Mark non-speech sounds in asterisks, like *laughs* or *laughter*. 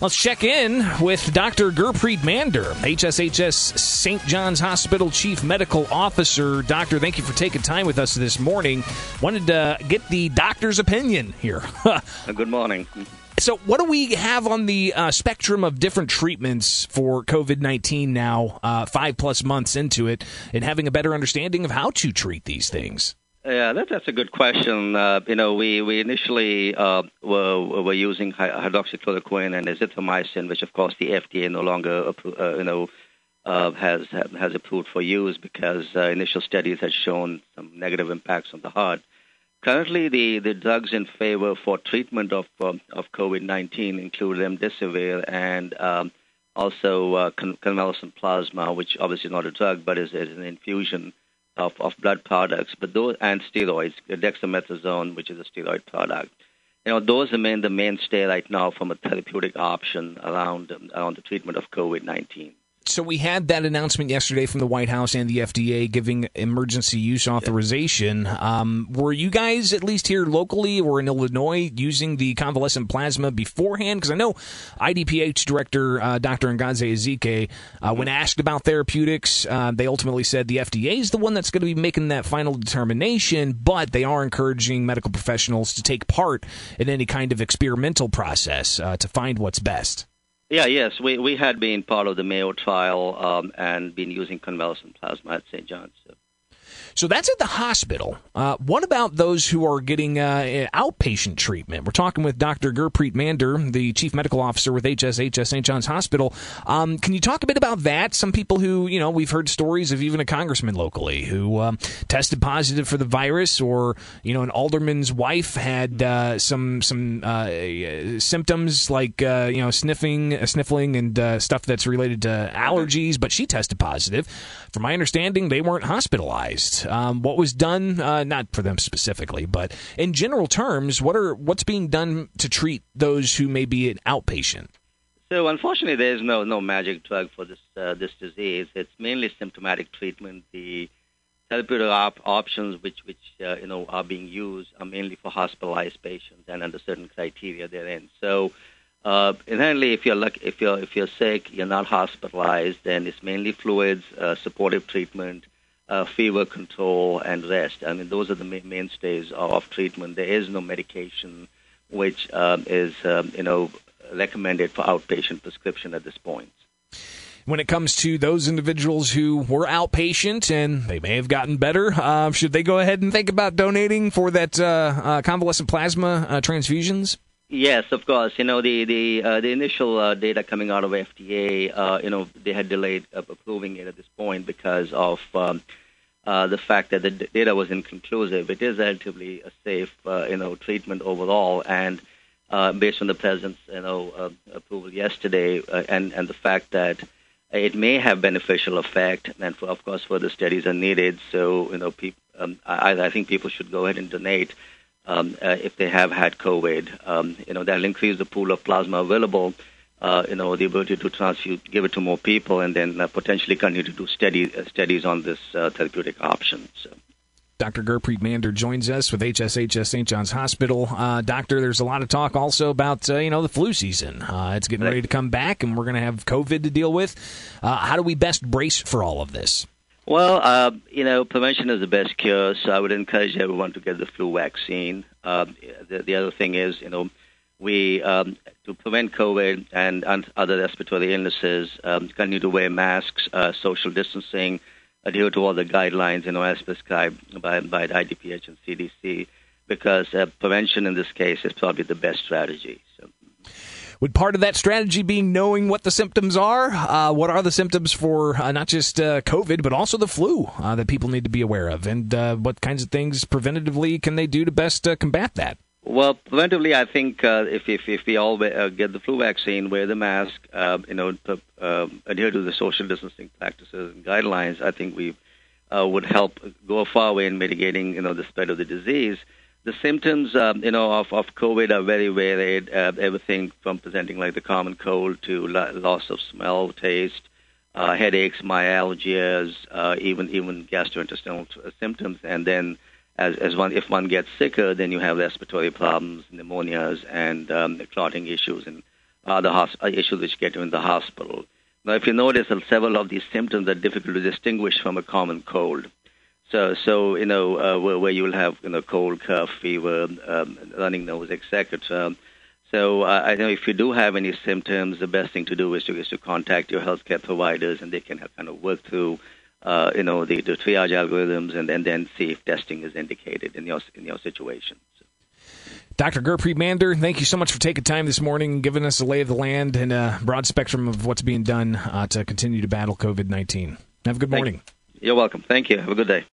Let's check in with Dr. Gurpreet Mander, HSHS St. John's Hospital Chief Medical Officer. Doctor, thank you for taking time with us this morning. Wanted to get the doctor's opinion here. *laughs* Good morning. So, what do we have on the uh, spectrum of different treatments for COVID 19 now, uh, five plus months into it, and having a better understanding of how to treat these things? Yeah, that, that's a good question. Uh, you know, we we initially uh, were were using hydroxychloroquine and azithromycin, which of course the FDA no longer uh, you know uh, has has approved for use because uh, initial studies had shown some negative impacts on the heart. Currently, the, the drugs in favor for treatment of um, of COVID-19 include remdesivir and um, also uh, convalescent plasma, which obviously is not a drug but is, is an infusion of, of blood products, but those and steroids, dexamethasone, which is a steroid product. You know, those remain the mainstay right now from a therapeutic option around around the treatment of COVID-19 so we had that announcement yesterday from the White House and the FDA giving emergency use authorization. Um, were you guys, at least here locally or in Illinois, using the convalescent plasma beforehand? Because I know IDPH director uh, Dr. Ngozi Ezike, uh, when asked about therapeutics, uh, they ultimately said the FDA is the one that's going to be making that final determination, but they are encouraging medical professionals to take part in any kind of experimental process uh, to find what's best. Yeah, yes, we we had been part of the Mayo trial um, and been using convalescent plasma at St. John's. So. That's at the hospital. Uh, what about those who are getting uh, outpatient treatment? We're talking with Dr. Gurpreet Mander, the chief medical officer with HSHS St. John's Hospital. Um, can you talk a bit about that? Some people who, you know, we've heard stories of even a congressman locally who um, tested positive for the virus, or you know, an alderman's wife had uh, some some uh, symptoms like uh, you know sniffing, uh, sniffling, and stuff that's related to allergies, but she tested positive. From my understanding, they weren't hospitalized um, what was done, uh, not for them specifically, but in general terms, what are what's being done to treat those who may be an outpatient? So, unfortunately, there is no no magic drug for this uh, this disease. It's mainly symptomatic treatment. The therapeutic op- options which which uh, you know are being used are mainly for hospitalized patients and under certain criteria therein. So. Uh, inherently, if you're luck- if you're if you're sick, you're not hospitalized, then it's mainly fluids, uh, supportive treatment, uh, fever control, and rest. I mean, those are the ma- mainstays of treatment. There is no medication which um, is, um, you know, recommended for outpatient prescription at this point. When it comes to those individuals who were outpatient and they may have gotten better, uh, should they go ahead and think about donating for that uh, uh convalescent plasma uh, transfusions? Yes, of course. You know the the uh, the initial uh, data coming out of FDA. Uh, you know they had delayed approving it at this point because of um, uh, the fact that the data was inconclusive. It is relatively a safe, uh, you know, treatment overall, and uh, based on the president's, you know, uh, approval yesterday, uh, and and the fact that it may have beneficial effect, and for, of course further studies are needed. So you know, peop- um, I, I think people should go ahead and donate. Um, uh, if they have had COVID, um, you know that'll increase the pool of plasma available, uh, you know, the ability to transfuse, give it to more people, and then uh, potentially continue to do study, uh, studies on this uh, therapeutic option. So. Dr. Gurpreet Mander joins us with HSHS St. John's Hospital. Uh, doctor, there's a lot of talk also about uh, you know the flu season. Uh, it's getting ready to come back, and we're going to have COVID to deal with. Uh, how do we best brace for all of this? Well, uh, you know, prevention is the best cure, so I would encourage everyone to get the flu vaccine. Uh, the, the other thing is, you know, we um, to prevent COVID and, and other respiratory illnesses, um, continue to wear masks, uh, social distancing, adhere to all the guidelines, you know, as prescribed by, by the IDPH and CDC, because uh, prevention in this case is probably the best strategy. So. Would part of that strategy be knowing what the symptoms are? Uh, what are the symptoms for uh, not just uh, COVID, but also the flu uh, that people need to be aware of? And uh, what kinds of things preventatively can they do to best uh, combat that? Well, preventively, I think uh, if, if if we all uh, get the flu vaccine, wear the mask, uh, you know, to, uh, adhere to the social distancing practices and guidelines, I think we uh, would help go a far way in mitigating, you know, the spread of the disease. The symptoms, um, you know, of, of COVID are very varied. Uh, everything from presenting like the common cold to loss of smell, taste, headaches, myalgias, even even gastrointestinal symptoms, and then as, as one if one gets sicker, then you have respiratory problems, pneumonias, and um, clotting issues, and other the hos- issues which get you in the hospital. Now, if you notice that several of these symptoms are difficult to distinguish from a common cold. So, so you know, uh, where, where you'll have you know cold, cough, fever, um, running nose, etc. So, uh, I know if you do have any symptoms, the best thing to do is to is to contact your healthcare providers, and they can have, kind of work through, uh, you know, the, the triage algorithms, and, and then see if testing is indicated in your in your situation. Dr. Gurpreet Mander, thank you so much for taking time this morning, giving us a lay of the land and a broad spectrum of what's being done uh, to continue to battle COVID 19. Have a good morning. You're welcome. Thank you. Have a good day.